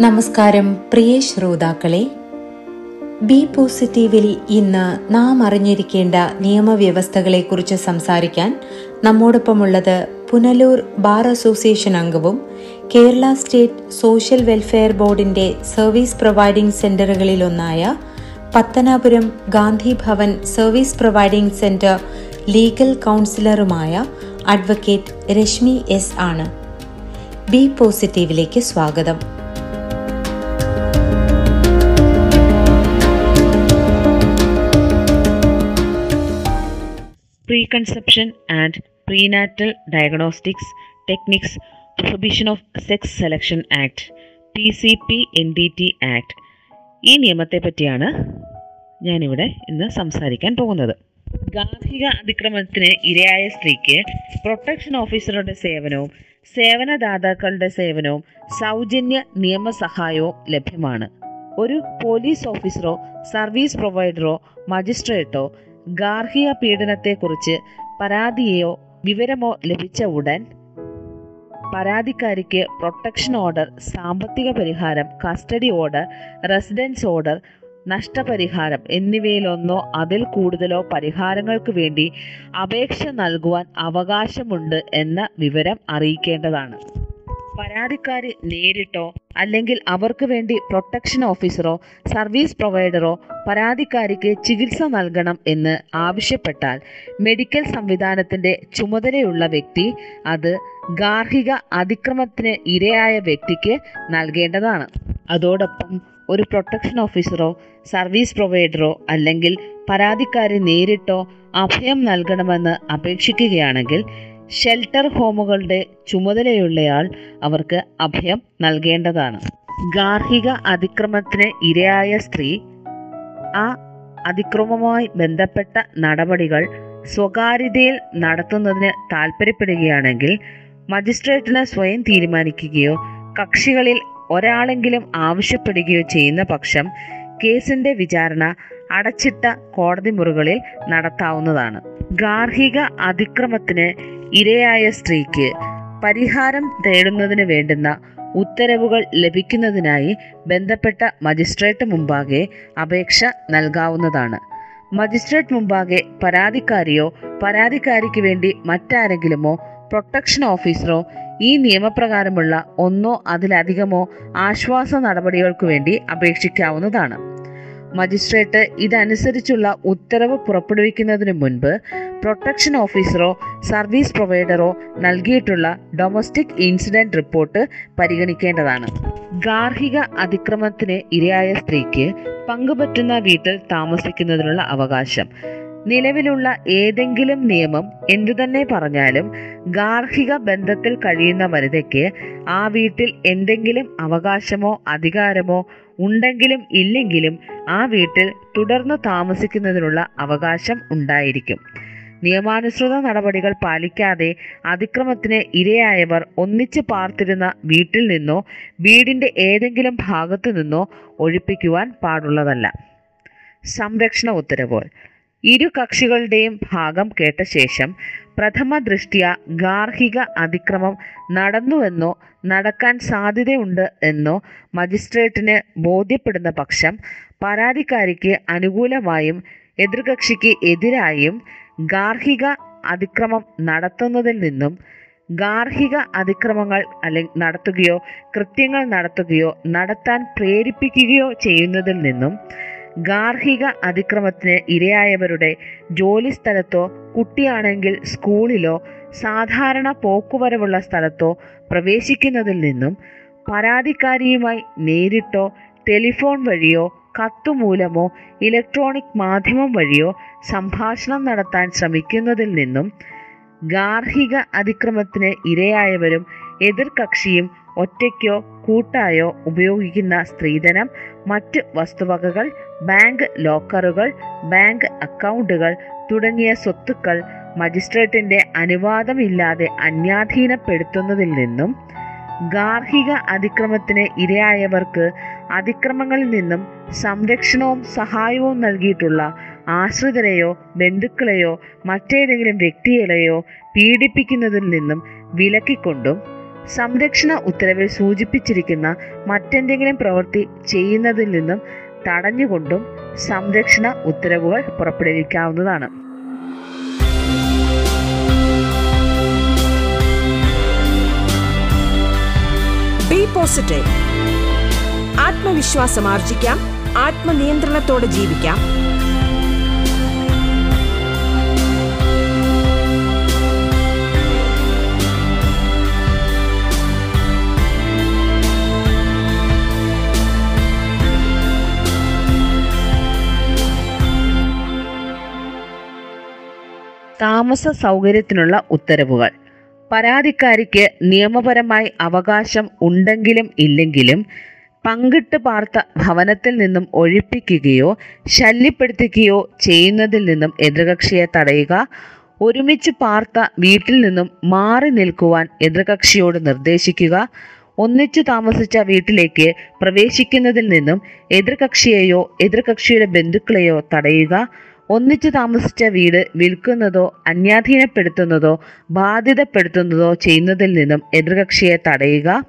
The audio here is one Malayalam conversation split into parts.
നമസ്കാരം പ്രിയ ശ്രോതാക്കളെ. ബി പോസിറ്റീവിൽ ഇന്ന് നാം അറിഞ്ഞിരിക്കേണ്ട നിയമവ്യവസ്ഥകളെക്കുറിച്ച് സംസാരിക്കാൻ നമ്മോടൊപ്പമുള്ളത് പുനലൂർ ബാർ അസോസിയേഷൻ അംഗവും കേരള സ്റ്റേറ്റ് സോഷ്യൽ വെൽഫെയർ ബോർഡിന്റെ service providing സെന്ററുകളിലൊന്നായ Pathanapuram Gandhi Bhavan service providing centre legal കൗൺസിലറുമായ advocate Rashmi S ആണ്. ബി പോസിറ്റീവിലേക്ക് സ്വാഗതം. Preconception and prenatal diagnostics techniques prohibition of sex selection act P C P N D T act ഈ നിയമത്തെ പറ്റിയാണ് ഞാനിവിടെ ഇന്ന് സംസാരിക്കാൻ പോകുന്നത്. ഗാർഹിക അതിക്രമത്തിന് ഇരയായ സ്ത്രീക്ക് പ്രൊട്ടക്ഷൻ ഓഫീസറുടെ സേവനവും സേവനദാതാക്കളുടെ സേവനവും സൗജന്യ നിയമസഹായവും ലഭ്യമാണ്. ഒരു പോലീസ് ഓഫീസറോ സർവീസ് പ്രൊവൈഡറോ മജിസ്ട്രേറ്റോ ഗാർഹിക പീഡനത്തെക്കുറിച്ച് പരാതിയോ വിവരമോ ലഭിച്ച ഉടൻ പരാതിക്കാരിക്ക് പ്രൊട്ടക്ഷൻ ഓർഡർ സാമ്പത്തിക പരിഹാരം കസ്റ്റഡി ഓർഡർ റെസിഡൻസ് ഓർഡർ നഷ്ടപരിഹാരം എന്നിവയിലൊന്നോ അതിൽ കൂടുതലോ പരിഹാരങ്ങൾക്ക് വേണ്ടി അപേക്ഷ നൽകുവാൻ അവകാശമുണ്ട് എന്ന വിവരം അറിയിക്കേണ്ടതാണ്. പരാതിക്കാരി നേരിട്ടോ അല്ലെങ്കിൽ അവർക്ക് വേണ്ടി പ്രൊട്ടക്ഷൻ ഓഫീസറോ സർവീസ് പ്രൊവൈഡറോ പരാതിക്കാരിക്ക് ചികിത്സ നൽകണം എന്ന് ആവശ്യപ്പെട്ടാൽ മെഡിക്കൽ സംവിധാനത്തിന്റെ ചുമതലയുള്ള വ്യക്തി അത് ഗാർഹിക അതിക്രമത്തിന് ഇരയായ വ്യക്തിക്ക് നൽകേണ്ടതാണ്. അതോടൊപ്പം ഒരു പ്രൊട്ടക്ഷൻ ഓഫീസറോ സർവീസ് പ്രൊവൈഡറോ അല്ലെങ്കിൽ പരാതിക്കാരി നേരിട്ടോ അഭയം നൽകണമെന്ന് അപേക്ഷിക്കുകയാണെങ്കിൽ ഷെൽട്ടർ ഹോമുകളുടെ ചുമതലയുള്ളയാൾ അവർക്ക് അഭയം നൽകേണ്ടതാണ്. ഗാർഹിക അതിക്രമത്തിന് ഇരയായ സ്ത്രീ ആ അതിക്രമവുമായി ബന്ധപ്പെട്ട നടപടികൾ സ്വകാര്യതയിൽ നടത്തുന്നതിന് താൽപ്പര്യപ്പെടുകയാണെങ്കിൽ മജിസ്ട്രേറ്റിന് സ്വയം തീരുമാനിക്കുകയോ കക്ഷികളിൽ ഒരാളെങ്കിലും ആവശ്യപ്പെടുകയോ ചെയ്യുന്ന പക്ഷം കേസിന്റെ വിചാരണ അടച്ചിട്ട കോടതി മുറികളിൽ നടത്താവുന്നതാണ്. ഗാർഹിക അതിക്രമത്തിന് ഇരയായ സ്ത്രീക്ക് പരിഹാരം തേടുന്നതിന് വേണ്ടുന്ന ഉത്തരവുകൾ ലഭിക്കുന്നതിനായി ബന്ധപ്പെട്ട മജിസ്ട്രേറ്റ് മുമ്പാകെ അപേക്ഷ നൽകാവുന്നതാണ്. മജിസ്ട്രേറ്റ് മുമ്പാകെ പരാതിക്കാരിയോ പരാതിക്കാരിക്ക് വേണ്ടി മറ്റാരെങ്കിലുമോ പ്രൊട്ടക്ഷൻ ഓഫീസറോ ഈ നിയമപ്രകാരമുള്ള ഒന്നോ അതിലധികമോ ആശ്വാസ നടപടികൾക്ക് വേണ്ടി അപേക്ഷിക്കാവുന്നതാണ്. മജിസ്ട്രേറ്റ് ഇതനുസരിച്ചുള്ള ഉത്തരവ് പുറപ്പെടുവിക്കുന്നതിന് മുൻപ് പ്രൊട്ടക്ഷൻ ഓഫീസറോ സർവീസ് പ്രൊവൈഡറോ നൽകിയിട്ടുള്ള ഡൊമസ്റ്റിക് ഇൻസിഡന്റ് റിപ്പോർട്ട് പരിഗണിക്കേണ്ടതാണ്. ഗാർഹിക അതിക്രമത്തിന് ഇരയായ സ്ത്രീക്ക് പങ്കുപറ്റുന്ന വീട്ടിൽ താമസിക്കുന്നതിനുള്ള അവകാശം. നിലവിലുള്ള ഏതെങ്കിലും നിയമം എന്തുതന്നെ പറഞ്ഞാലും ഗാർഹിക ബന്ധത്തിൽ കഴിയുന്ന വനിതയ്ക്ക് ആ വീട്ടിൽ എന്തെങ്കിലും അവകാശമോ അധികാരമോ ഉണ്ടെങ്കിലും ഇല്ലെങ്കിലും ആ വീട്ടിൽ തുടർന്ന് താമസിക്കുന്നതിനുള്ള അവകാശം ഉണ്ടായിരിക്കും. നിയമാനുസൃത നടപടികൾ പാലിക്കാതെ അതിക്രമത്തിന് ഇരയായവർ ഒന്നിച്ച് പാർത്തിരുന്ന വീട്ടിൽ നിന്നോ വീടിന്റെ ഏതെങ്കിലും ഭാഗത്തു നിന്നോ ഒഴിപ്പിക്കുവാൻ പാടുള്ളതല്ല. സംരക്ഷണ ഉത്തരവുകൾ ഇരു കക്ഷികളുടെയും ഭാഗം കേട്ട ശേഷം പ്രഥമ ദൃഷ്ടിയ ഗാർഹിക അതിക്രമം നടന്നുവെന്നോ നടക്കാൻ സാധ്യതയുണ്ട് എന്നോ മജിസ്ട്രേറ്റിന് ബോധ്യപ്പെടുന്ന പക്ഷം പരാതിക്കാരിക്ക് അനുകൂലമായും എതിർകക്ഷിക്ക് എതിരായും ഗാർഹിക അതിക്രമം നടത്തുന്നതിൽ നിന്നും ഗാർഹിക അതിക്രമങ്ങൾ അല്ലെ നടത്തുകയോ കൃത്യങ്ങൾ നടത്തുകയോ നടത്താൻ പ്രേരിപ്പിക്കുകയോ ചെയ്യുന്നതിൽ നിന്നും ഗാർഹിക അതിക്രമത്തിന് ഇരയായവരുടെ ജോലി സ്ഥലത്തോ കുട്ടിയാണെങ്കിൽ സ്കൂളിലോ സാധാരണ പോക്കുവരവുള്ള സ്ഥലത്തോ പ്രവേശിക്കുന്നതിൽ നിന്നും പരാതിക്കാരിയുമായി നേരിട്ടോ ടെലിഫോൺ വഴിയോ കത്തുമൂലമോ ഇലക്ട്രോണിക് മാധ്യമം വഴിയോ സംഭാഷണം നടത്താൻ ശ്രമിക്കുന്നതിൽ നിന്നും ഗാർഹിക അതിക്രമത്തിന് ഇരയായവരും എതിർകക്ഷിയും ഒറ്റയ്ക്കോ കൂട്ടായോ ഉപയോഗിക്കുന്ന സ്ത്രീധനം മറ്റ് വസ്തുവകകൾ ബാങ്ക് ലോക്കറുകൾ ബാങ്ക് അക്കൗണ്ടുകൾ തുടങ്ങിയ സ്വത്തുക്കൾ മജിസ്ട്രേറ്റിന്റെ അനുവാദമില്ലാതെ അന്യാധീനപ്പെടുത്തുന്നതിൽ നിന്നും ഗാർഹിക അതിക്രമത്തിന് ഇരയായവർക്ക് അതിക്രമങ്ങളിൽ നിന്നും സംരക്ഷണവും സഹായവും നൽകിയിട്ടുള്ള ആശ്രിതരെയോ ബന്ധുക്കളെയോ മറ്റേതെങ്കിലും വ്യക്തികളെയോ പീഡിപ്പിക്കുന്നതിൽ നിന്നും വിലക്കിക്കൊണ്ടും സംരക്ഷണ ഉത്തരവിൽ സൂചിപ്പിച്ചിരിക്കുന്ന മറ്റെന്തെങ്കിലും പ്രവൃത്തി ചെയ്യുന്നതിൽ നിന്നും തടഞ്ഞുകൊണ്ടും സംരക്ഷണ ഉത്തരവുകൾ പുറപ്പെടുവിക്കാവുന്നതാണ്. പോസിറ്റീവ് ആത്മവിശ്വാസം ആർജിക്കാം. ആത്മനിയന്ത്രണത്തോടെ ജീവിക്കാം. താമസ സൗകര്യത്തിനുള്ള ഉത്തരവുകൾ. പരാതിക്കാരിക്ക് നിയമപരമായി അവകാശം ഉണ്ടെങ്കിലും ഇല്ലെങ്കിലും പങ്കിട്ട് പാർത്ത ഭവനത്തിൽ നിന്നും ഒഴിപ്പിക്കുകയോ ശല്യപ്പെടുത്തുകയോ ചെയ്യുന്നതിൽ നിന്നും എതിർകക്ഷിയെ തടയുക ഒരുമിച്ച് പാർത്ത വീട്ടിൽ നിന്നും മാറി നിൽക്കുവാൻ എതിർകക്ഷിയോട് നിർദ്ദേശിക്കുക ഒന്നിച്ചു താമസിച്ച വീട്ടിലേക്ക് പ്രവേശിക്കുന്നതിൽ നിന്നും എതിർകക്ഷിയെയോ എതിർകക്ഷിയുടെ ബന്ധുക്കളെയോ തടയുക ഒന്നിച്ചു താമസിച്ച വീട് വിൽക്കുന്നതോ അന്യാധീനപ്പെടുത്തുന്നതോ ബാധിതപ്പെടുത്തുന്നതോ ചെയ്യുന്നതിൽ നിന്നും എതിർകക്ഷിയെ തടയുക.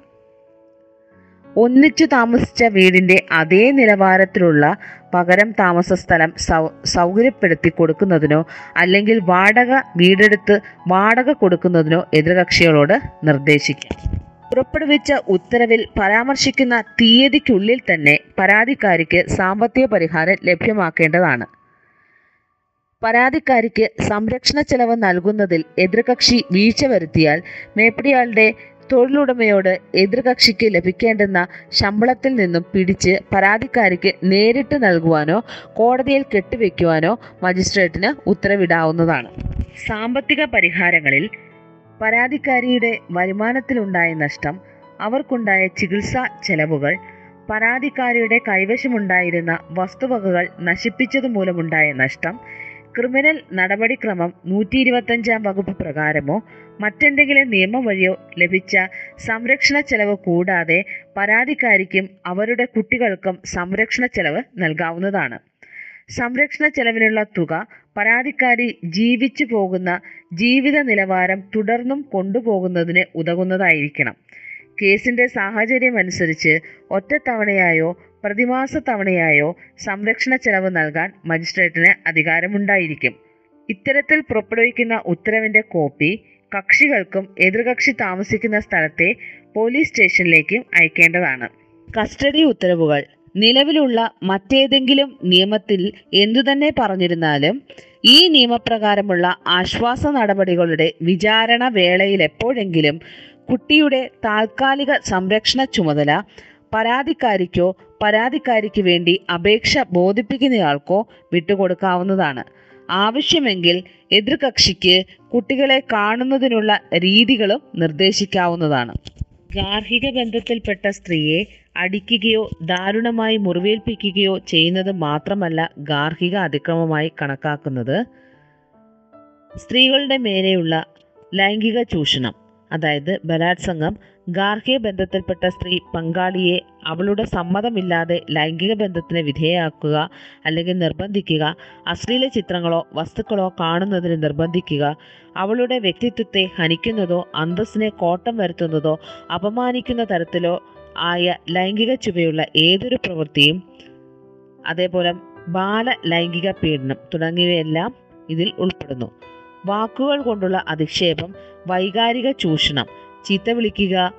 ഒന്നിച്ചു താമസിച്ച വീടിന്റെ അതേ നിലവാരത്തിലുള്ള പകരം താമസ സ്ഥലം സൗ സൗകര്യപ്പെടുത്തി കൊടുക്കുന്നതിനോ അല്ലെങ്കിൽ വാടക വീടെടുത്ത് വാടക കൊടുക്കുന്നതിനോ എതിർകക്ഷികളോട് നിർദ്ദേശിക്കാം. പുറപ്പെടുവിച്ച ഉത്തരവിൽ പരാമർശിക്കുന്ന തീയതിക്കുള്ളിൽ തന്നെ പരാതിക്കാരിക്ക് സാമ്പത്തിക പരിഹാരം ലഭ്യമാക്കേണ്ടതാണ്. പരാതിക്കാരിക്ക് സംരക്ഷണ ചെലവ് നൽകുന്നതിൽ എതിർകക്ഷി വീഴ്ച വരുത്തിയാൽ മേപ്പടിയാളുടെ തൊഴിലുടമയോട് എതിർകക്ഷിക്ക് ലഭിക്കേണ്ടുന്ന ശമ്പളത്തിൽ നിന്നും പിടിച്ച് പരാതിക്കാരിക്ക് നേരിട്ട് നൽകുവാനോ കോടതിയിൽ കെട്ടിവെക്കുവാനോ മജിസ്ട്രേറ്റിന് ഉത്തരവിടാവുന്നതാണ്. സാമ്പത്തിക പരിഹാരങ്ങളിൽ പരാതിക്കാരിയുടെ വരുമാനത്തിലുണ്ടായ നഷ്ടം അവർക്കുണ്ടായ ചികിത്സാ ചെലവുകൾ പരാതിക്കാരിയുടെ കൈവശമുണ്ടായിരുന്ന വസ്തുവകകൾ നശിപ്പിച്ചതുമൂലമുണ്ടായ നഷ്ടം ക്രിമിനൽ നടപടിക്രമം നൂറ്റി ഇരുപത്തഞ്ചാം വകുപ്പ് പ്രകാരമോ മറ്റെന്തെങ്കിലും നിയമം വഴിയോ ലഭിച്ച സംരക്ഷണ ചെലവ് കൂടാതെ പരാതിക്കാരിക്കും അവരുടെ കുട്ടികൾക്കും സംരക്ഷണ ചെലവ് നൽകാവുന്നതാണ്. സംരക്ഷണ ചെലവിനുള്ള തുക പരാതിക്കാരി ജീവിച്ചു പോകുന്ന ജീവിത നിലവാരം തുടർന്നും കൊണ്ടുപോകുന്നതിന് ഉതകുന്നതായിരിക്കണം. കേസിന്റെ സാഹചര്യം അനുസരിച്ച് ഒറ്റത്തവണയായോ പ്രതിമാസ തവണയായോ സംരക്ഷണ ചെലവ് നൽകാൻ മജിസ്ട്രേറ്റിന് അധികാരമുണ്ടായിരിക്കും. ഇത്തരത്തിൽ പുറപ്പെടുവിക്കുന്ന ഉത്തരവിന്റെ കോപ്പി കക്ഷികൾക്കും എതിർകക്ഷി താമസിക്കുന്ന സ്ഥലത്തെ പോലീസ് സ്റ്റേഷനിലേക്കും അയക്കേണ്ടതാണ്. കസ്റ്റഡി ഉത്തരവുകൾ. നിലവിലുള്ള മറ്റേതെങ്കിലും നിയമത്തിൽ എന്തുതന്നെ പറഞ്ഞിരുന്നാലും ഈ നിയമപ്രകാരമുള്ള ആശ്വാസ നടപടികളുടെ വിചാരണ വേളയിൽ എപ്പോഴെങ്കിലും കുട്ടിയുടെ താൽക്കാലിക സംരക്ഷണ ചുമതല പരാതിക്കാരിക്കോ പരാതിക്കാരിക്ക് വേണ്ടി അപേക്ഷ ബോധിപ്പിക്കുന്നയാൾക്കോ വിട്ടുകൊടുക്കാവുന്നതാണ്. ആവശ്യമെങ്കിൽ എതിർകക്ഷിക്ക് കുട്ടികളെ കാണുന്നതിനുള്ള രീതികളും നിർദ്ദേശിക്കാവുന്നതാണ്. ഗാർഹിക ബന്ധത്തിൽപ്പെട്ട സ്ത്രീയെ അടിക്കുകയോ ദാരുണമായി മുറിവേൽപ്പിക്കുകയോ ചെയ്യുന്നത് മാത്രമല്ല ഗാർഹിക അതിക്രമമായി കണക്കാക്കുന്നത്. സ്ത്രീകളുടെ മേലെയുള്ള ലൈംഗിക ചൂഷണം. അതായത് ബലാത്സംഗം ഗാർഹിക ബന്ധത്തിൽപ്പെട്ട സ്ത്രീ പങ്കാളിയെ അവളുടെ സമ്മതമില്ലാതെ ലൈംഗിക ബന്ധത്തിന് വിധേയമാക്കുക അല്ലെങ്കിൽ നിർബന്ധിക്കുക അശ്ലീല ചിത്രങ്ങളോ വസ്തുക്കളോ കാണുന്നതിന് നിർബന്ധിക്കുക അവളുടെ വ്യക്തിത്വത്തെ ഹനിക്കുന്നതോ അന്തസ്സിനെ കോട്ടം വരുത്തുന്നതോ അപമാനിക്കുന്ന തരത്തിലോ ആയ ലൈംഗിക ചുവയുള്ള ഏതൊരു പ്രവൃത്തിയും അതേപോലെ ബാല ലൈംഗിക പീഡനം തുടങ്ങിയവയെല്ലാം ഇതിൽ ഉൾപ്പെടുന്നു. വാക്കുകൾ കൊണ്ടുള്ള അധിക്ഷേപം വൈകാരിക ചൂഷണം. ചീത്ത വിളിക്കുക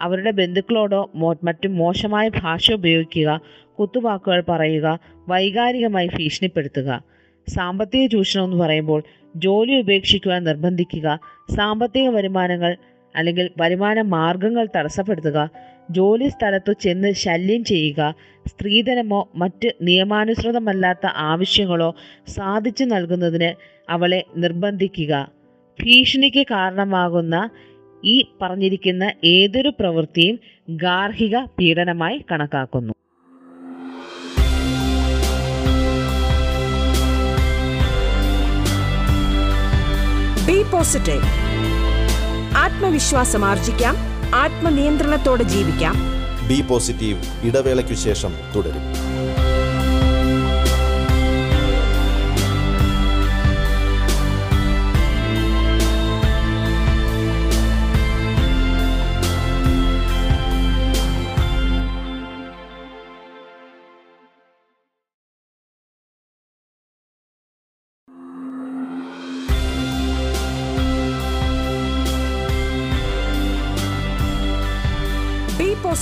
അവരുടെ ബന്ധുക്കളോടോ മറ്റും മോശമായ ഭാഷ ഉപയോഗിക്കുക കുത്തുവാക്കുകൾ പറയുക വൈകാരികമായി ഭീഷണിപ്പെടുത്തുക. സാമ്പത്തിക ചൂഷണം എന്ന് പറയുമ്പോൾ ജോലി ഉപേക്ഷിക്കുവാൻ നിർബന്ധിക്കുക സാമ്പത്തിക വരുമാനങ്ങൾ അല്ലെങ്കിൽ വരുമാന മാർഗങ്ങൾ തടസ്സപ്പെടുത്തുക ജോലി സ്ഥലത്തു ചെന്ന് ശല്യം ചെയ്യുക സ്ത്രീധനമോ മറ്റ് നിയമാനുസൃതമല്ലാത്ത ആവശ്യങ്ങളോ സാധിച്ചു നൽകുന്നതിന് അവളെ നിർബന്ധിക്കുക. ഭീഷണിക്ക് കാരണമാകുന്ന ഈ പറഞ്ഞിരിക്കുന്ന ഏതൊരു പ്രവൃത്തിയും ഗാർഹിക പീഡനമായി കണക്കാക്കുന്നു. ബി പോസിറ്റീവ് ആത്മവിശ്വാസം ആർജിക്കാം. ആത്മനിയന്ത്രണത്തോടെ ജീവിക്കാം. ബി പോസിറ്റീവ് ഇടവേളയ്ക്കു ശേഷം തുടരും.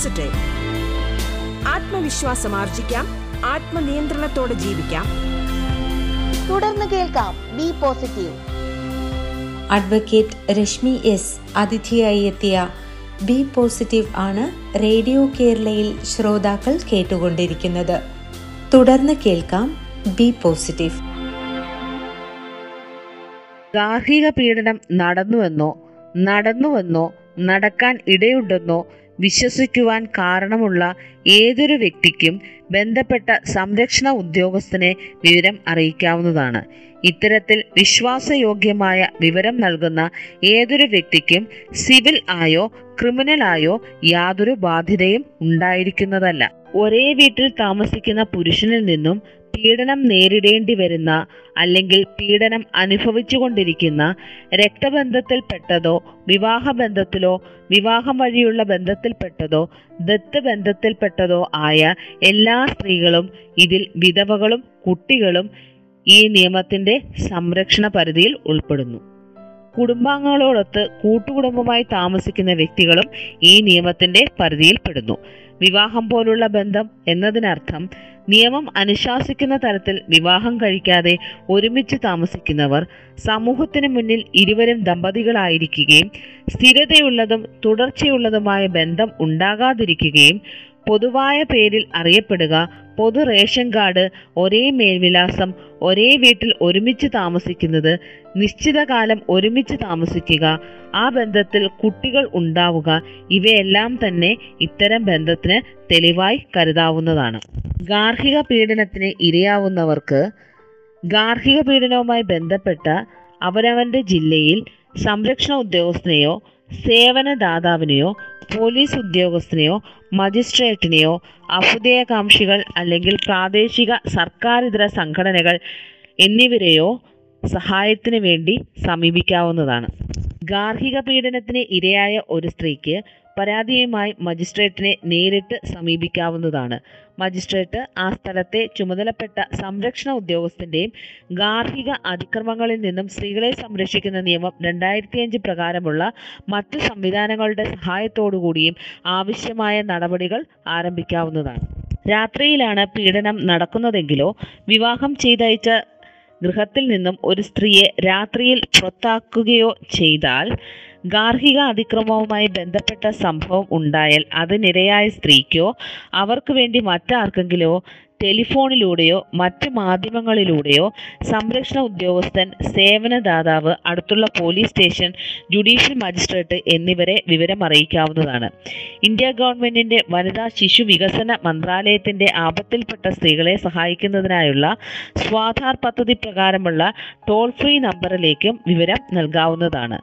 ബി ആത്മവിശ്വാസം ആർജിക്കാം ആത്മനിയന്ത്രണത്തോടെ ജീവിക്കാം. തുടർന്ന് കേൾക്കാം B positive. Advocate Rashmi S അതിഥിയായി എത്തിയ ബി പോസിറ്റീവ് ആണ് റേഡിയോ കേരളയിൽ ശ്രോതാക്കൾ കേട്ടുകൊണ്ടിരിക്കുന്നത്. തുടർന്ന് കേൾക്കാം ബി പോസിറ്റീവ്. ഗാർഹിക പീഡനം നടന്നുവെന്നോ നടന്നുവെന്നോ നടക്കാൻ ഇടയുണ്ടെന്നോ വിശ്വസിക്കുവാൻ കാരണമുള്ള ഏതൊരു വ്യക്തിക്കും ബന്ധപ്പെട്ട സംരക്ഷണ ഉദ്യോഗസ്ഥനെ വിവരം അറിയിക്കാവുന്നതാണ്. ഇത്തരത്തിൽ വിശ്വാസയോഗ്യമായ വിവരം നൽകുന്ന ഏതൊരു വ്യക്തിക്കും സിവിൽ ആയോ ക്രിമിനൽ ആയോ യാതൊരു ബാധ്യതയും ഉണ്ടായിരിക്കുന്നതല്ല. ഒരേ വീട്ടിൽ താമസിക്കുന്ന പുരുഷനിൽ നിന്നും പീഡനം നേരിടേണ്ടി വരുന്ന അല്ലെങ്കിൽ പീഡനം അനുഭവിച്ചുകൊണ്ടിരിക്കുന്ന രക്തബന്ധത്തിൽപ്പെട്ടതോ വിവാഹബന്ധത്തിലോ വിവാഹം വഴിയുള്ള ബന്ധത്തിൽപ്പെട്ടതോ ദത്ത് ബന്ധത്തിൽപ്പെട്ടതോ ആയ എല്ലാ സ്ത്രീകളും ഇതിൽ വിധവകളും കുട്ടികളും ഈ നിയമത്തിന്റെ സംരക്ഷണ പരിധിയിൽ ഉൾപ്പെടുന്നു. കുടുംബാംഗങ്ങളോടൊത്ത് കൂട്ടുകുടുംബമായി താമസിക്കുന്ന വ്യക്തികളും ഈ നിയമത്തിന്റെ പരിധിയിൽപ്പെടുന്നു വിവാഹം പോലുള്ള ബന്ധം എന്നതിനർത്ഥം നിയമം അനുശാസിക്കുന്ന തരത്തിൽ വിവാഹം കഴിക്കാതെ ഒരുമിച്ച് താമസിക്കുന്നവർ സമൂഹത്തിന് മുന്നിൽ ഇരുവരും ദമ്പതികളായിരിക്കുകയും സ്ഥിരതയുള്ളതും തുടർച്ചയുള്ളതുമായ ബന്ധം ഉണ്ടാകാതിരിക്കുകയും പൊതുവായ പേരിൽ അറിയപ്പെടുക പൊതു റേഷൻ കാർഡ് ഒരേ മേൽവിലാസം ഒരേ വീട്ടിൽ ഒരുമിച്ച് താമസിക്കുന്നത് നിശ്ചിത കാലം ഒരുമിച്ച് താമസിക്കുക ആ ബന്ധത്തിൽ കുട്ടികൾ ഉണ്ടാവുക ഇവയെല്ലാം തന്നെ ഇത്തരം ബന്ധത്തിന് തെളിവായി കരുതാവുന്നതാണ്. ഗാർഹിക പീഡനത്തിന് ഇരയാവുന്നവർക്ക് ഗാർഹിക പീഡനവുമായി ബന്ധപ്പെട്ട അവരവന്റെ ജില്ലയിൽ സംരക്ഷണ ഉദ്യോഗസ്ഥനെയോ സേവനദാതാവിനെയോ പോലീസ് ഉദ്യോഗസ്ഥനെയോ മജിസ്ട്രേറ്റിനെയോ അഭ്യുദയകാംക്ഷികൾ അല്ലെങ്കിൽ പ്രാദേശിക സർക്കാരിതര സംഘടനകൾ എന്നിവരെയോ സഹായത്തിന് വേണ്ടി സമീപിക്കാവുന്നതാണ്. ഗാർഹിക പീഡനത്തിന് ഇരയായ ഒരു സ്ത്രീക്ക് പരാതിയുമായി മജിസ്ട്രേറ്റിനെ നേരിട്ട് സമീപിക്കാവുന്നതാണ്. മജിസ്ട്രേറ്റ് ആ സ്ഥലത്തെ ചുമതലപ്പെട്ട സംരക്ഷണ ഉദ്യോഗസ്ഥന്റെയും ഗാർഹിക അതിക്രമങ്ങളിൽ നിന്നും സ്ത്രീകളെ സംരക്ഷിക്കുന്ന നിയമം രണ്ടായിരത്തി അഞ്ച് പ്രകാരമുള്ള മറ്റ് സംവിധാനങ്ങളുടെ സഹായത്തോടുകൂടിയും ആവശ്യമായ നടപടികൾ ആരംഭിക്കാവുന്നതാണ്. രാത്രിയിലാണ് പീഡനം നടക്കുന്നതെങ്കിലോ വിവാഹം ചെയ്തയച്ച ഗൃഹത്തിൽ നിന്നും ഒരു സ്ത്രീയെ രാത്രിയിൽ പുറത്താക്കുകയോ ചെയ്താൽ ഗാർഹിക അതിക്രമവുമായി ബന്ധപ്പെട്ട സംഭവം ഉണ്ടായാൽ അതിനിരയായ സ്ത്രീക്കോ അവർക്ക് വേണ്ടി മറ്റാർക്കെങ്കിലോ ടെലിഫോണിലൂടെയോ മറ്റ് മാധ്യമങ്ങളിലൂടെയോ സംരക്ഷണ ഉദ്യോഗസ്ഥൻ സേവനദാതാവ് അടുത്തുള്ള പോലീസ് സ്റ്റേഷൻ ജുഡീഷ്യൽ മജിസ്ട്രേറ്റ് എന്നിവരെ വിവരം അറിയിക്കാവുന്നതാണ് ഇന്ത്യ ഗവൺമെന്റിന്റെ വനിതാ ശിശു വികസന മന്ത്രാലയത്തിന്റെ ആപത്തിൽപ്പെട്ട സ്ത്രീകളെ സഹായിക്കുന്നതിനായുള്ള സ്വാധാർ പദ്ധതി പ്രകാരമുള്ള ടോൾ ഫ്രീ നമ്പറിലേക്കും വിവരം നൽകാവുന്നതാണ്.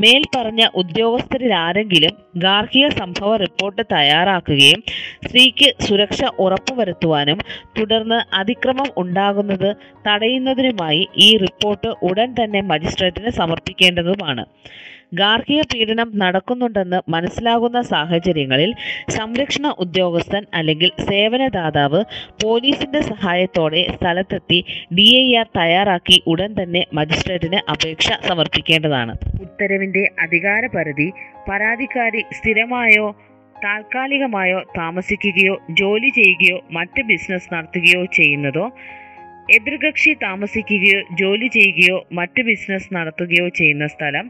മേൽ പറഞ്ഞ ഉദ്യോഗസ്ഥരിൽ ആരെങ്കിലും ഗാർഹിക സംഭവ റിപ്പോർട്ട് തയ്യാറാക്കുകയും സ്ത്രീക്ക് സുരക്ഷ ഉറപ്പുവരുത്തുവാനും തുടർന്ന് അതിക്രമം ഉണ്ടാകുന്നത് തടയുന്നതിനുമായി ഈ റിപ്പോർട്ട് ഉടൻ തന്നെ മജിസ്ട്രേറ്റിന് സമർപ്പിക്കേണ്ടതുമാണ്. ഗാർഹിക പീഡനം നടക്കുന്നുണ്ടെന്ന് മനസ്സിലാകുന്ന സാഹചര്യങ്ങളിൽ സംരക്ഷണ ഉദ്യോഗസ്ഥൻ അല്ലെങ്കിൽ സേവനദാതാവ് പോലീസിന്റെ സഹായത്തോടെ സ്ഥലത്തെത്തി ഡി ഐ ആർ തയ്യാറാക്കി ഉടൻ തന്നെ മജിസ്ട്രേറ്റിന് അപേക്ഷ സമർപ്പിക്കേണ്ടതാണ്. ഉത്തരവിന്റെ അധികാരപരിധി പരാതിക്കാരി സ്ഥിരമായോ താൽക്കാലികമായോ താമസിക്കുകയോ ജോലി ചെയ്യുകയോ മറ്റ് ബിസിനസ് നടത്തുകയോ ചെയ്യുന്നതോ എതിർകക്ഷി താമസിക്കുകയോ ജോലി ചെയ്യുകയോ മറ്റ് ബിസിനസ് നടത്തുകയോ ചെയ്യുന്ന സ്ഥലം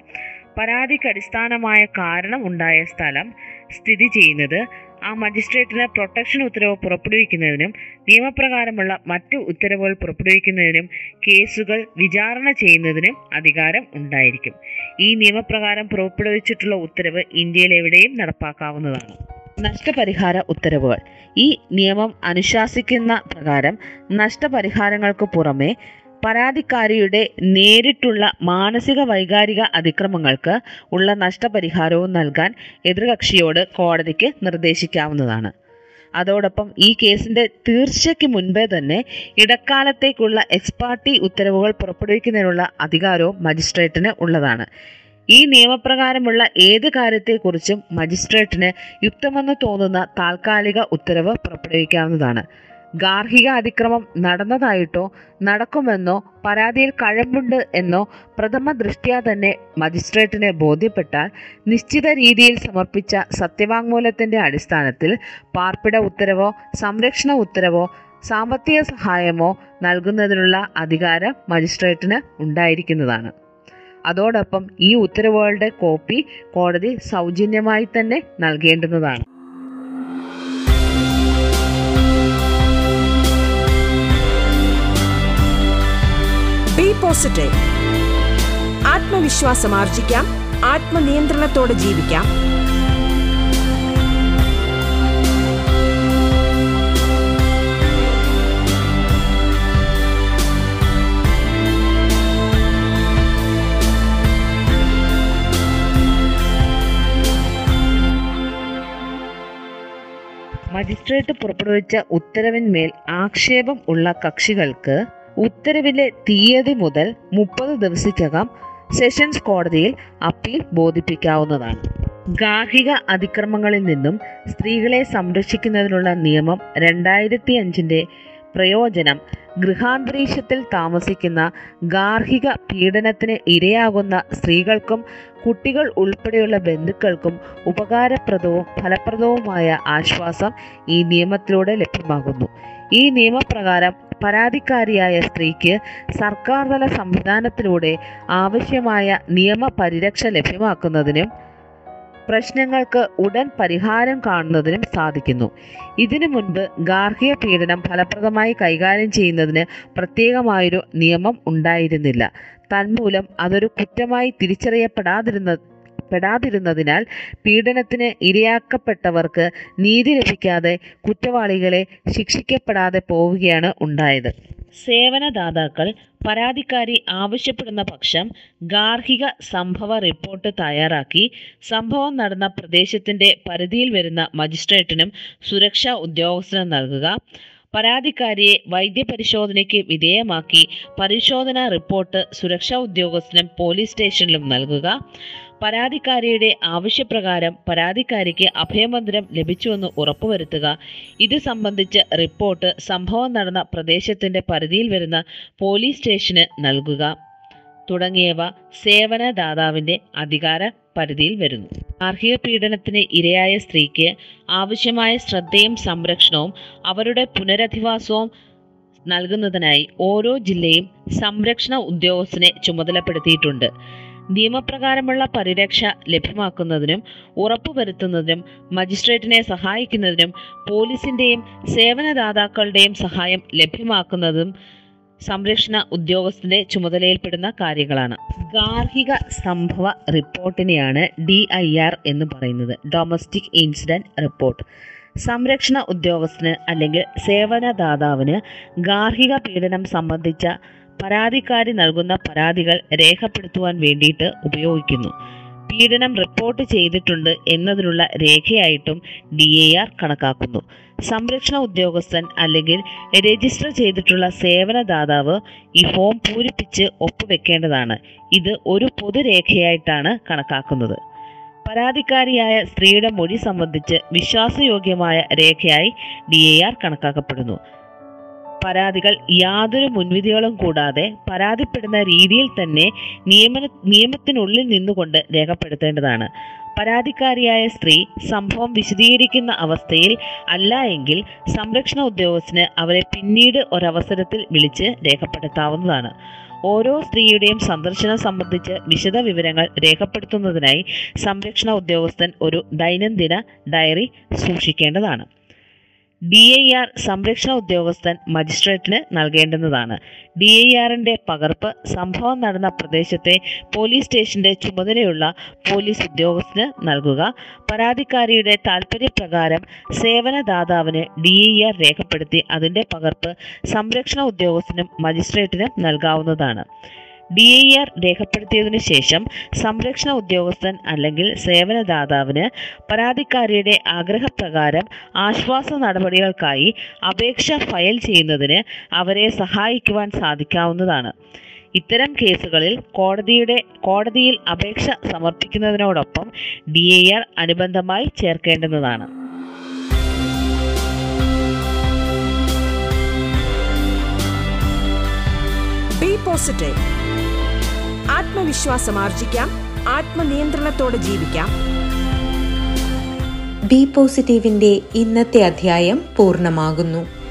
പരാതിക്ക് അടിസ്ഥാനമായ കാരണം ഉണ്ടായ സ്ഥലം സ്ഥിതി ചെയ്യുന്നത് ആ മജിസ്ട്രേറ്റിന് പ്രൊട്ടക്ഷൻ ഉത്തരവ് പുറപ്പെടുവിക്കുന്നതിനും നിയമപ്രകാരമുള്ള മറ്റു ഉത്തരവുകൾ പുറപ്പെടുവിക്കുന്നതിനും കേസുകൾ വിചാരണ ചെയ്യുന്നതിനും അധികാരം ഉണ്ടായിരിക്കും. ഈ നിയമപ്രകാരം പുറപ്പെടുവിച്ചിട്ടുള്ള ഉത്തരവ് ഇന്ത്യയിൽ എവിടെയും നടപ്പാക്കാവുന്നതാണ്. നഷ്ടപരിഹാര ഉത്തരവുകൾ. ഈ നിയമം അനുശാസിക്കുന്ന പ്രകാരം നഷ്ടപരിഹാരങ്ങൾക്ക് പുറമെ പരാതിക്കാരിയുടെ നേരിട്ടുള്ള മാനസിക വൈകാരിക അതിക്രമങ്ങൾക്ക് ഉള്ള നഷ്ടപരിഹാരവും നൽകാൻ എതിർകക്ഷിയോട് കോടതിക്ക് നിർദ്ദേശിക്കാവുന്നതാണ്. അതോടൊപ്പം ഈ കേസിന്റെ തീർച്ചയ്ക്ക് മുൻപേ തന്നെ ഇടക്കാലത്തേക്കുള്ള എക്സ്പാർട്ടി ഉത്തരവുകൾ പുറപ്പെടുവിക്കുന്നതിനുള്ള അധികാരവും മജിസ്ട്രേറ്റിന് ഉള്ളതാണ്. ഈ നിയമപ്രകാരമുള്ള ഏത് കാര്യത്തെക്കുറിച്ചും മജിസ്ട്രേറ്റിന് യുക്തമെന്ന് തോന്നുന്ന താൽക്കാലിക ഉത്തരവ് പുറപ്പെടുവിക്കാവുന്നതാണ്. ഗാർഹിക അതിക്രമം നടന്നതായിട്ടോ നടക്കുമെന്നോ പരാതിയിൽ കഴമ്പുണ്ട് എന്നോ പ്രഥമ ദൃഷ്ട്യാ തന്നെ മജിസ്ട്രേറ്റിനെ ബോധ്യപ്പെട്ടാൽ നിശ്ചിത രീതിയിൽ സമർപ്പിച്ച സത്യവാങ്മൂലത്തിന്റെ അടിസ്ഥാനത്തിൽ പാർപ്പിട ഉത്തരവോ സംരക്ഷണ ഉത്തരവോ സാമ്പത്തിക സഹായമോ നൽകുന്നതിനുള്ള അധികാരം മജിസ്ട്രേറ്റിന് ഉണ്ടായിരിക്കുന്നതാണ്. അതോടൊപ്പം ഈ ഉത്തരവുകളുടെ കോപ്പി കോടതി സൗജന്യമായി തന്നെ നൽകേണ്ടുന്നതാണ്. പോസിറ്റീവ് ആത്മവിശ്വാസം ആർജിക്കാം. ആത്മനിയന്ത്രണത്തോടെ ജീവിക്കാം. മജിസ്ട്രേറ്റ് പുറപ്പെടുവിച്ച ഉത്തരവിന്മേൽ ആക്ഷേപം ഉള്ള കക്ഷികൾക്ക് ഉത്തരവിലെ തീയതി മുതൽ മുപ്പത് ദിവസത്തിനകം സെഷൻസ് കോടതിയിൽ അപ്പീൽ ബോധിപ്പിക്കാവുന്നതാണ്. ഗാർഹിക അതിക്രമങ്ങളിൽ നിന്നും സ്ത്രീകളെ സംരക്ഷിക്കുന്നതിനുള്ള നിയമം രണ്ടായിരത്തി അഞ്ചിന്റെ പ്രയോജനം ഗൃഹാന്തരീക്ഷത്തിൽ താമസിക്കുന്ന ഗാർഹിക പീഡനത്തിന് ഇരയാകുന്ന സ്ത്രീകൾക്കും കുട്ടികൾ ഉൾപ്പെടെയുള്ള ബന്ധുക്കൾക്കും ഉപകാരപ്രദവും ഫലപ്രദവുമായ ആശ്വാസം ഈ നിയമത്തിലൂടെ ലഭ്യമാകുന്നു. ഈ നിയമപ്രകാരം പരാതിക്കാരിയായ സ്ത്രീക്ക് സർക്കാർ തല സംവിധാനത്തിലൂടെ ആവശ്യമായ നിയമ പരിരക്ഷ ലഭ്യമാക്കുന്നതിനും പ്രശ്നങ്ങൾക്ക് ഉടൻ പരിഹാരം കാണുന്നതിനും സാധിക്കുന്നു. ഇതിനു മുൻപ് ഗാർഹിക പീഡനം ഫലപ്രദമായി കൈകാര്യം ചെയ്യുന്നതിന് പ്രത്യേകമായൊരു നിയമം ഉണ്ടായിരുന്നില്ല. തന്മൂലം അതൊരു കുറ്റമായി തിരിച്ചറിയപ്പെടാതിരുന്ന പെടാതിരുന്നതിനാൽ പീഡനത്തിന് ഇരയാക്കപ്പെട്ടവർക്ക് നീതി ലഭിക്കാതെ കുറ്റവാളികളെ ശിക്ഷിക്കപ്പെടാതെ പോവുകയാണ് ഉണ്ടായത്. സേവനദാതാക്കൾ പരാതിക്കാരി ആവശ്യപ്പെടുന്ന പക്ഷം ഗാർഹിക സംഭവ റിപ്പോർട്ട് തയ്യാറാക്കി. സംഭവം നടന്ന പ്രദേശത്തിന്റെ പരിധിയിൽ വരുന്ന മജിസ്ട്രേറ്റിനും സുരക്ഷാ ഉദ്യോഗസ്ഥനും നൽകുക. പരാതിക്കാരിയെ വൈദ്യപരിശോധനയ്ക്ക് വിധേയമാക്കി. പരിശോധനാ റിപ്പോർട്ട് സുരക്ഷാ ഉദ്യോഗസ്ഥനും പോലീസ് സ്റ്റേഷനിലും നൽകുക. പരാതിക്കാരിയുടെ ആവശ്യപ്രകാരം പരാതിക്കാരിക്ക് അഭയമന്ദിരം ലഭിച്ചുവെന്ന് ഉറപ്പുവരുത്തുക. ഇത് സംബന്ധിച്ച് റിപ്പോർട്ട് സംഭവം നടന്ന പ്രദേശത്തിന്റെ പരിധിയിൽ വരുന്ന പോലീസ് സ്റ്റേഷന് നൽകുക. തുടങ്ങിയവ സേവനദാതാവിന്റെ അധികാര പരിധിയിൽ വരുന്നു. ഗാർഹിക പീഡനത്തിന് ഇരയായ സ്ത്രീക്ക് ആവശ്യമായ ശ്രദ്ധയും സംരക്ഷണവും അവരുടെ പുനരധിവാസവും നൽകുന്നതിനായി ഓരോ ജില്ലയും സംരക്ഷണ ഉദ്യോഗസ്ഥനെ ചുമതലപ്പെടുത്തിയിട്ടുണ്ട്. നിയമപ്രകാരമുള്ള പരിരക്ഷ ലഭ്യമാക്കുന്നതിനും ഉറപ്പുവരുത്തുന്നതിനും മജിസ്ട്രേറ്റിനെ സഹായിക്കുന്നതിനും പോലീസിന്റെയും സേവനദാതാക്കളുടെയും സഹായം ലഭ്യമാക്കുന്നതും സംരക്ഷണ ഉദ്യോഗസ്ഥന്റെ ചുമതലയിൽപ്പെടുന്ന കാര്യങ്ങളാണ്. ഗാർഹിക സംഭവ റിപ്പോർട്ടിനെയാണ് ഡി ഐ ആർ എന്ന് പറയുന്നത്. Domestic incident report. സംരക്ഷണ ഉദ്യോഗസ്ഥന് അല്ലെങ്കിൽ സേവനദാതാവിന് ഗാർഹിക പീഡനം സംബന്ധിച്ച പരാതിക്കാരി നൽകുന്ന പരാതികൾ രേഖപ്പെടുത്തുവാൻ വേണ്ടിയിട്ട് ഉപയോഗിക്കുന്നു. പീഡനം റിപ്പോർട്ട് ചെയ്തിട്ടുണ്ട് എന്നതിനുള്ള രേഖയായിട്ടും ഡി എ ആർ കണക്കാക്കുന്നു. സംരക്ഷണ ഉദ്യോഗസ്ഥൻ അല്ലെങ്കിൽ രജിസ്റ്റർ ചെയ്തിട്ടുള്ള സേവനദാതാവ് ഈ ഫോം പൂരിപ്പിച്ച് ഒപ്പുവെക്കേണ്ടതാണ്. ഇത് ഒരു പൊതുരേഖയായിട്ടാണ് കണക്കാക്കുന്നത്. പരാതിക്കാരിയായ സ്ത്രീയുടെ മൊഴി സംബന്ധിച്ച് വിശ്വാസയോഗ്യമായ രേഖയായി ഡി കണക്കാക്കപ്പെടുന്നു. പരാതികൾ യാതൊരു മുൻവിധികളും കൂടാതെ പരാതിപ്പെടുന്ന രീതിയിൽ തന്നെ നിയമന നിയമത്തിനുള്ളിൽ നിന്നുകൊണ്ട് രേഖപ്പെടുത്തേണ്ടതാണ്. പരാതിക്കാരിയായ സ്ത്രീ സംഭവം വിശദീകരിക്കുന്ന അവസ്ഥയിൽ അല്ല എങ്കിൽ സംരക്ഷണ ഉദ്യോഗസ്ഥന് അവരെ പിന്നീട് ഒരവസരത്തിൽ വിളിച്ച് രേഖപ്പെടുത്താവുന്നതാണ്. ഓരോ സ്ത്രീയുടെയും സന്ദർശനം സംബന്ധിച്ച് വിശദ വിവരങ്ങൾ രേഖപ്പെടുത്തുന്നതിനായി സംരക്ഷണ ഉദ്യോഗസ്ഥൻ ഒരു ദൈനംദിന ഡയറി സൂക്ഷിക്കേണ്ടതാണ്. ഡി ഐ ആർ സംരക്ഷണ ഉദ്യോഗസ്ഥൻ മജിസ്ട്രേറ്റിന് നൽകേണ്ടുന്നതാണ്. ഡി ഐ ആറിന്റെ പകർപ്പ് സംഭവം നടന്ന പ്രദേശത്തെ പോലീസ് സ്റ്റേഷന്റെ ചുമതലയുള്ള പോലീസ് ഉദ്യോഗസ്ഥന് നൽകുക. പരാതിക്കാരിയുടെ താൽപ്പര്യപ്രകാരം സേവനദാതാവിന് ഡി ഐ ആർ രേഖപ്പെടുത്തി അതിന്റെ പകർപ്പ് സംരക്ഷണ ഉദ്യോഗസ്ഥനും മജിസ്ട്രേറ്റിനും നൽകാവുന്നതാണ്. ഡി ഐ ആർ രേഖപ്പെടുത്തിയതിനു ശേഷം സംരക്ഷണ ഉദ്യോഗസ്ഥൻ അല്ലെങ്കിൽ സേവനദാതാവിന് പരാതിക്കാരിയുടെ ആഗ്രഹപ്രകാരം ആശ്വാസ നടപടികൾക്കായി അപേക്ഷ ഫയൽ ചെയ്യുന്നതിന് അവരെ സഹായിക്കുവാൻ സാധിക്കാവുന്നതാണ്. ഇത്തരം കേസുകളിൽ കോടതിയുടെ കോടതിയിൽ അപേക്ഷ സമർപ്പിക്കുന്നതിനോടൊപ്പം ഡി ഐ ആർ അനുബന്ധമായി ചേർക്കേണ്ടുന്നതാണ്. പോസിറ്റീവ് ആത്മവിശ്വാസം ആർജിക്കാം ആത്മനിയന്ത്രണത്തോടെ ജീവിക്കാം. ബി പോസിറ്റീവിന്റെ ഇന്നത്തെ അധ്യായം പൂർണമാകുന്നു.